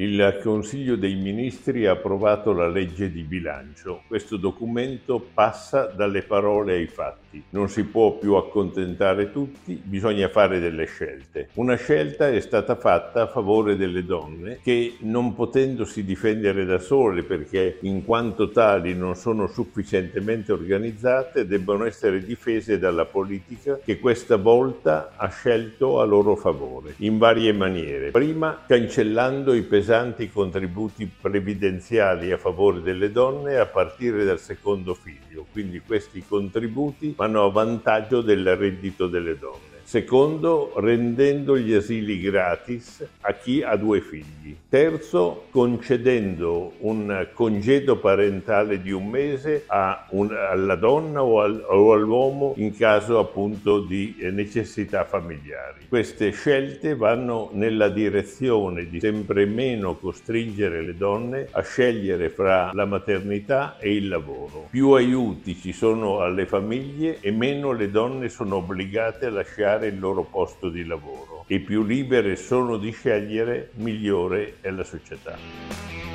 Il Consiglio dei Ministri ha approvato la legge di bilancio. Questo documento passa dalle parole ai fatti. Non si può più accontentare tutti, bisogna fare delle scelte. Una scelta è stata fatta a favore delle donne che non potendosi difendere da sole perché in quanto tali non sono sufficientemente organizzate debbono essere difese dalla politica che questa volta ha scelto a loro favore in varie maniere. Prima cancellando i pesanti contributi previdenziali a favore delle donne a partire dal secondo figlio, quindi questi contributi vanno a vantaggio del reddito delle donne. Secondo, rendendo gli asili gratis a chi ha due figli. Terzo, concedendo un congedo parentale di un mese un, alla donna o, al, o, all'uomo in caso appunto di necessità familiari. Queste scelte vanno nella direzione di sempre meno costringere le donne a scegliere fra la maternità e il lavoro. Più aiuti ci sono alle famiglie e meno le donne sono obbligate a lasciare cambiare il loro posto di lavoro e più libere sono di scegliere, migliore è la società.